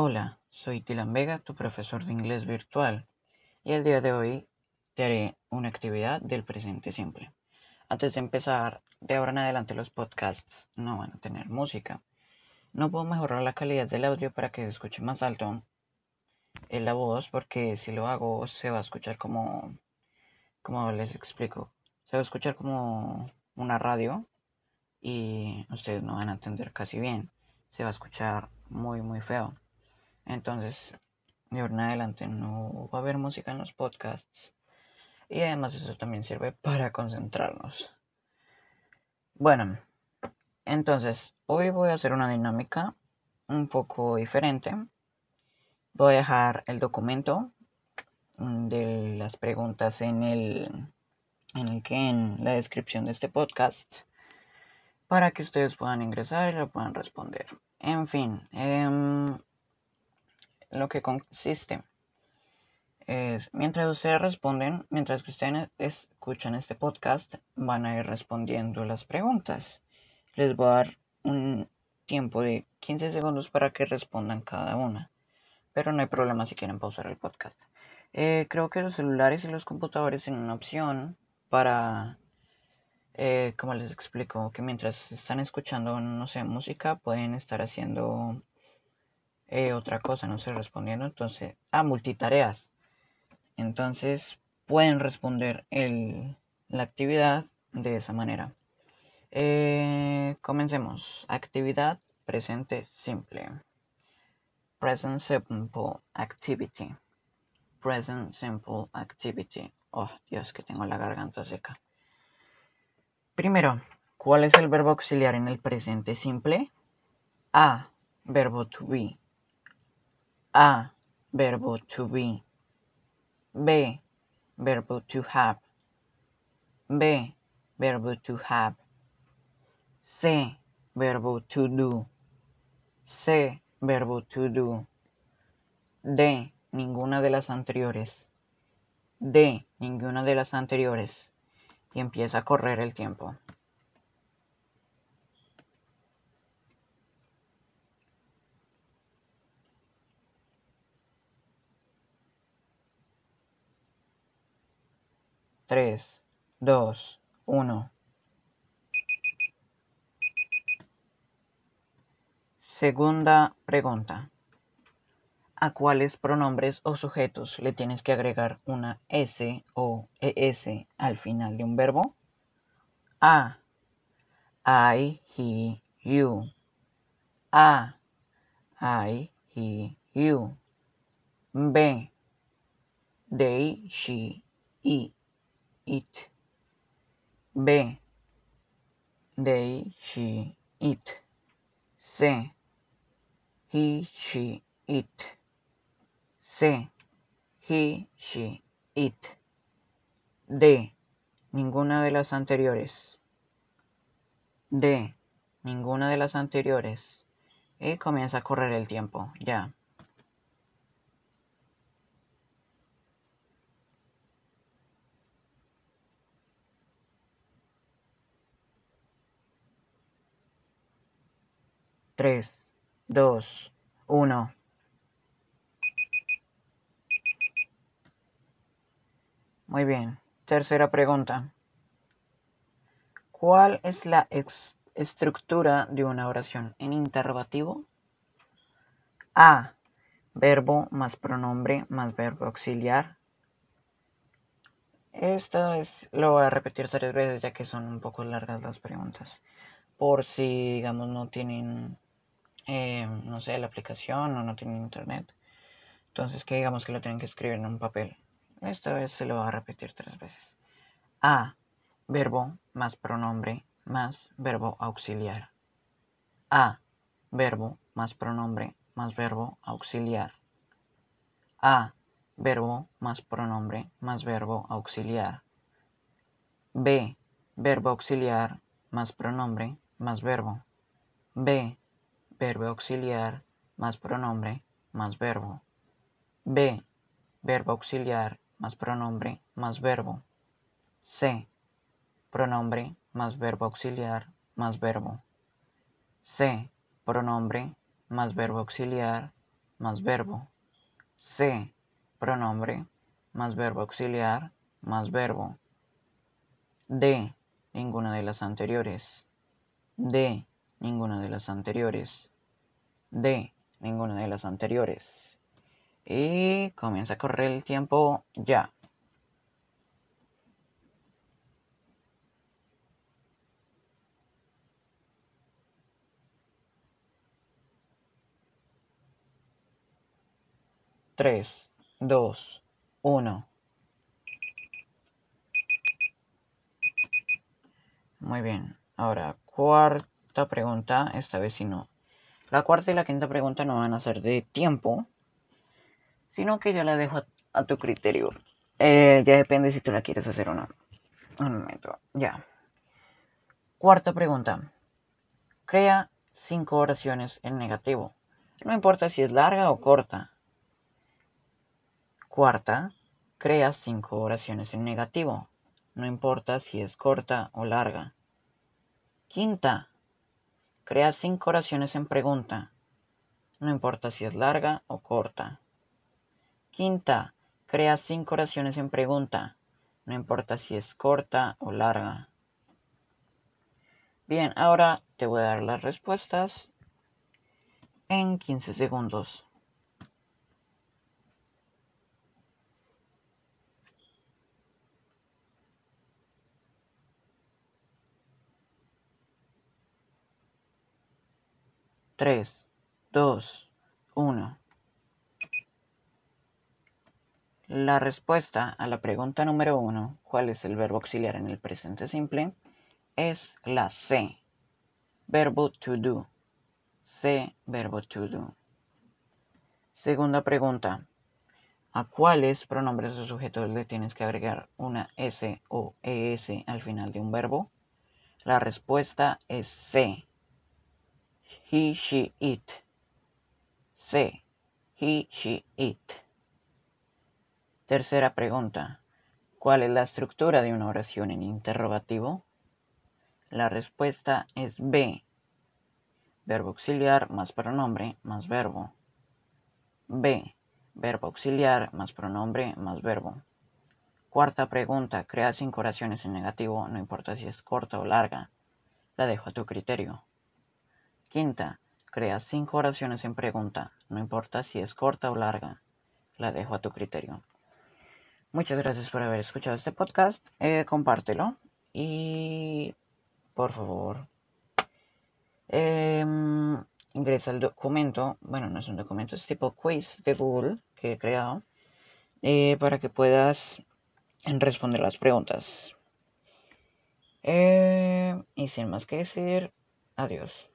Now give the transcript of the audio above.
Hola, soy Dylan Vega, tu profesor de inglés virtual, y el día de hoy te haré una actividad del presente simple. Antes de empezar, de ahora en adelante los podcasts no van a tener música. No puedo mejorar la calidad del audio para que se escuche más alto en la voz, porque si lo hago se va a escuchar como, como les explico, se va a escuchar como una radio y ustedes no van a entender casi bien. Se va a escuchar muy muy feo. Entonces, de ahora en adelante no va a haber música en los podcasts. Y además eso también sirve para concentrarnos. Bueno, entonces hoy voy a hacer una dinámica un poco diferente. Voy a dejar el documento de las preguntas en el, en el que en la descripción de este podcast para que ustedes puedan ingresar y lo puedan responder. En fin, eh, lo que consiste es, mientras ustedes responden, mientras que ustedes escuchan este podcast, van a ir respondiendo las preguntas. Les voy a dar un tiempo de 15 segundos para que respondan cada una. Pero no hay problema si quieren pausar el podcast. Eh, creo que los celulares y los computadores tienen una opción para, eh, como les explico, que mientras están escuchando, no sé, música, pueden estar haciendo eh, otra cosa, no sé, respondiendo. Entonces, a multitareas. Entonces, pueden responder el, la actividad de esa manera. Eh, comencemos. Actividad presente simple. Present simple activity. Present simple activity. Oh, Dios, que tengo la garganta seca. Primero, ¿cuál es el verbo auxiliar en el presente simple? A. Verbo to be. A. Verbo to be. B. Verbo to have. B. Verbo to have. C. Verbo to do. C. Verbo to do. D. Ninguna de las anteriores. D. Ninguna de las anteriores. Y empieza a correr el tiempo. 3, 2, 1. Segunda pregunta. ¿A cuáles pronombres o sujetos le tienes que agregar una S o ES al final de un verbo? A. I, he, you. A. I, he, you. B. They, she, it it. B. They, she, it. C. He, she, it. C. He, she, it. D. Ninguna de las anteriores. D. Ninguna de las anteriores. Y comienza a correr el tiempo. Ya. 3, 2, 1. Muy bien. Tercera pregunta. ¿Cuál es la estructura de una oración en interrogativo? A. Verbo más pronombre más verbo auxiliar. Esto es, lo voy a repetir tres veces ya que son un poco largas las preguntas. Por si, digamos, no tienen eh, no sé, la aplicación o no tienen internet. Entonces, que digamos que lo tienen que escribir en un papel. Esta vez se lo va a repetir tres veces. A, verbo más pronombre más verbo auxiliar. A, verbo más pronombre más verbo auxiliar. A, verbo más pronombre más verbo auxiliar. B, verbo auxiliar más pronombre más verbo. B, verbo auxiliar más pronombre más verbo. B. Verbo auxiliar más pronombre más verbo. C. Pronombre más verbo auxiliar más verbo. C. Pronombre más verbo auxiliar más verbo. C, pronombre, más verbo auxiliar, más verbo. D, ninguna de las anteriores. D, ninguna de las anteriores. D, ninguna de las anteriores. Y comienza a correr el tiempo ya. Tres, dos, uno. Muy bien. Ahora, cuarta pregunta, esta vez si no. La cuarta y la quinta pregunta no van a ser de tiempo, sino que yo la dejo a, tu criterio. Eh, ya depende si tú la quieres hacer o no. Un momento, ya. Cuarta pregunta. Crea cinco oraciones en negativo. No importa si es larga o corta. Cuarta, crea cinco oraciones en negativo. No importa si es corta o larga. Quinta, crea cinco oraciones en pregunta. No importa si es larga o corta. Quinta, crea cinco oraciones en pregunta. No importa si es corta o larga. Bien, ahora te voy a dar las respuestas en 15 segundos. 3, 2, 1. La respuesta a la pregunta número 1, ¿cuál es el verbo auxiliar en el presente simple? Es la C, verbo to do. C, verbo to do. Segunda pregunta, ¿a cuáles pronombres o sujetos le tienes que agregar una S o ES al final de un verbo? La respuesta es C, he, she, it. C. He, she, it. Tercera pregunta. ¿Cuál es la estructura de una oración en interrogativo? La respuesta es B. Verbo auxiliar más pronombre más verbo. B. Verbo auxiliar más pronombre más verbo. Cuarta pregunta. Crea cinco oraciones en negativo, no importa si es corta o larga. La dejo a tu criterio. Quinta, crea cinco oraciones en pregunta, no importa si es corta o larga. La dejo a tu criterio. Muchas gracias por haber escuchado este podcast. Eh, compártelo y por favor em, ingresa al documento. Bueno, no es un documento, es tipo quiz de Google que he creado eh, para que puedas responder las preguntas. Eh, y sin más que decir, adiós.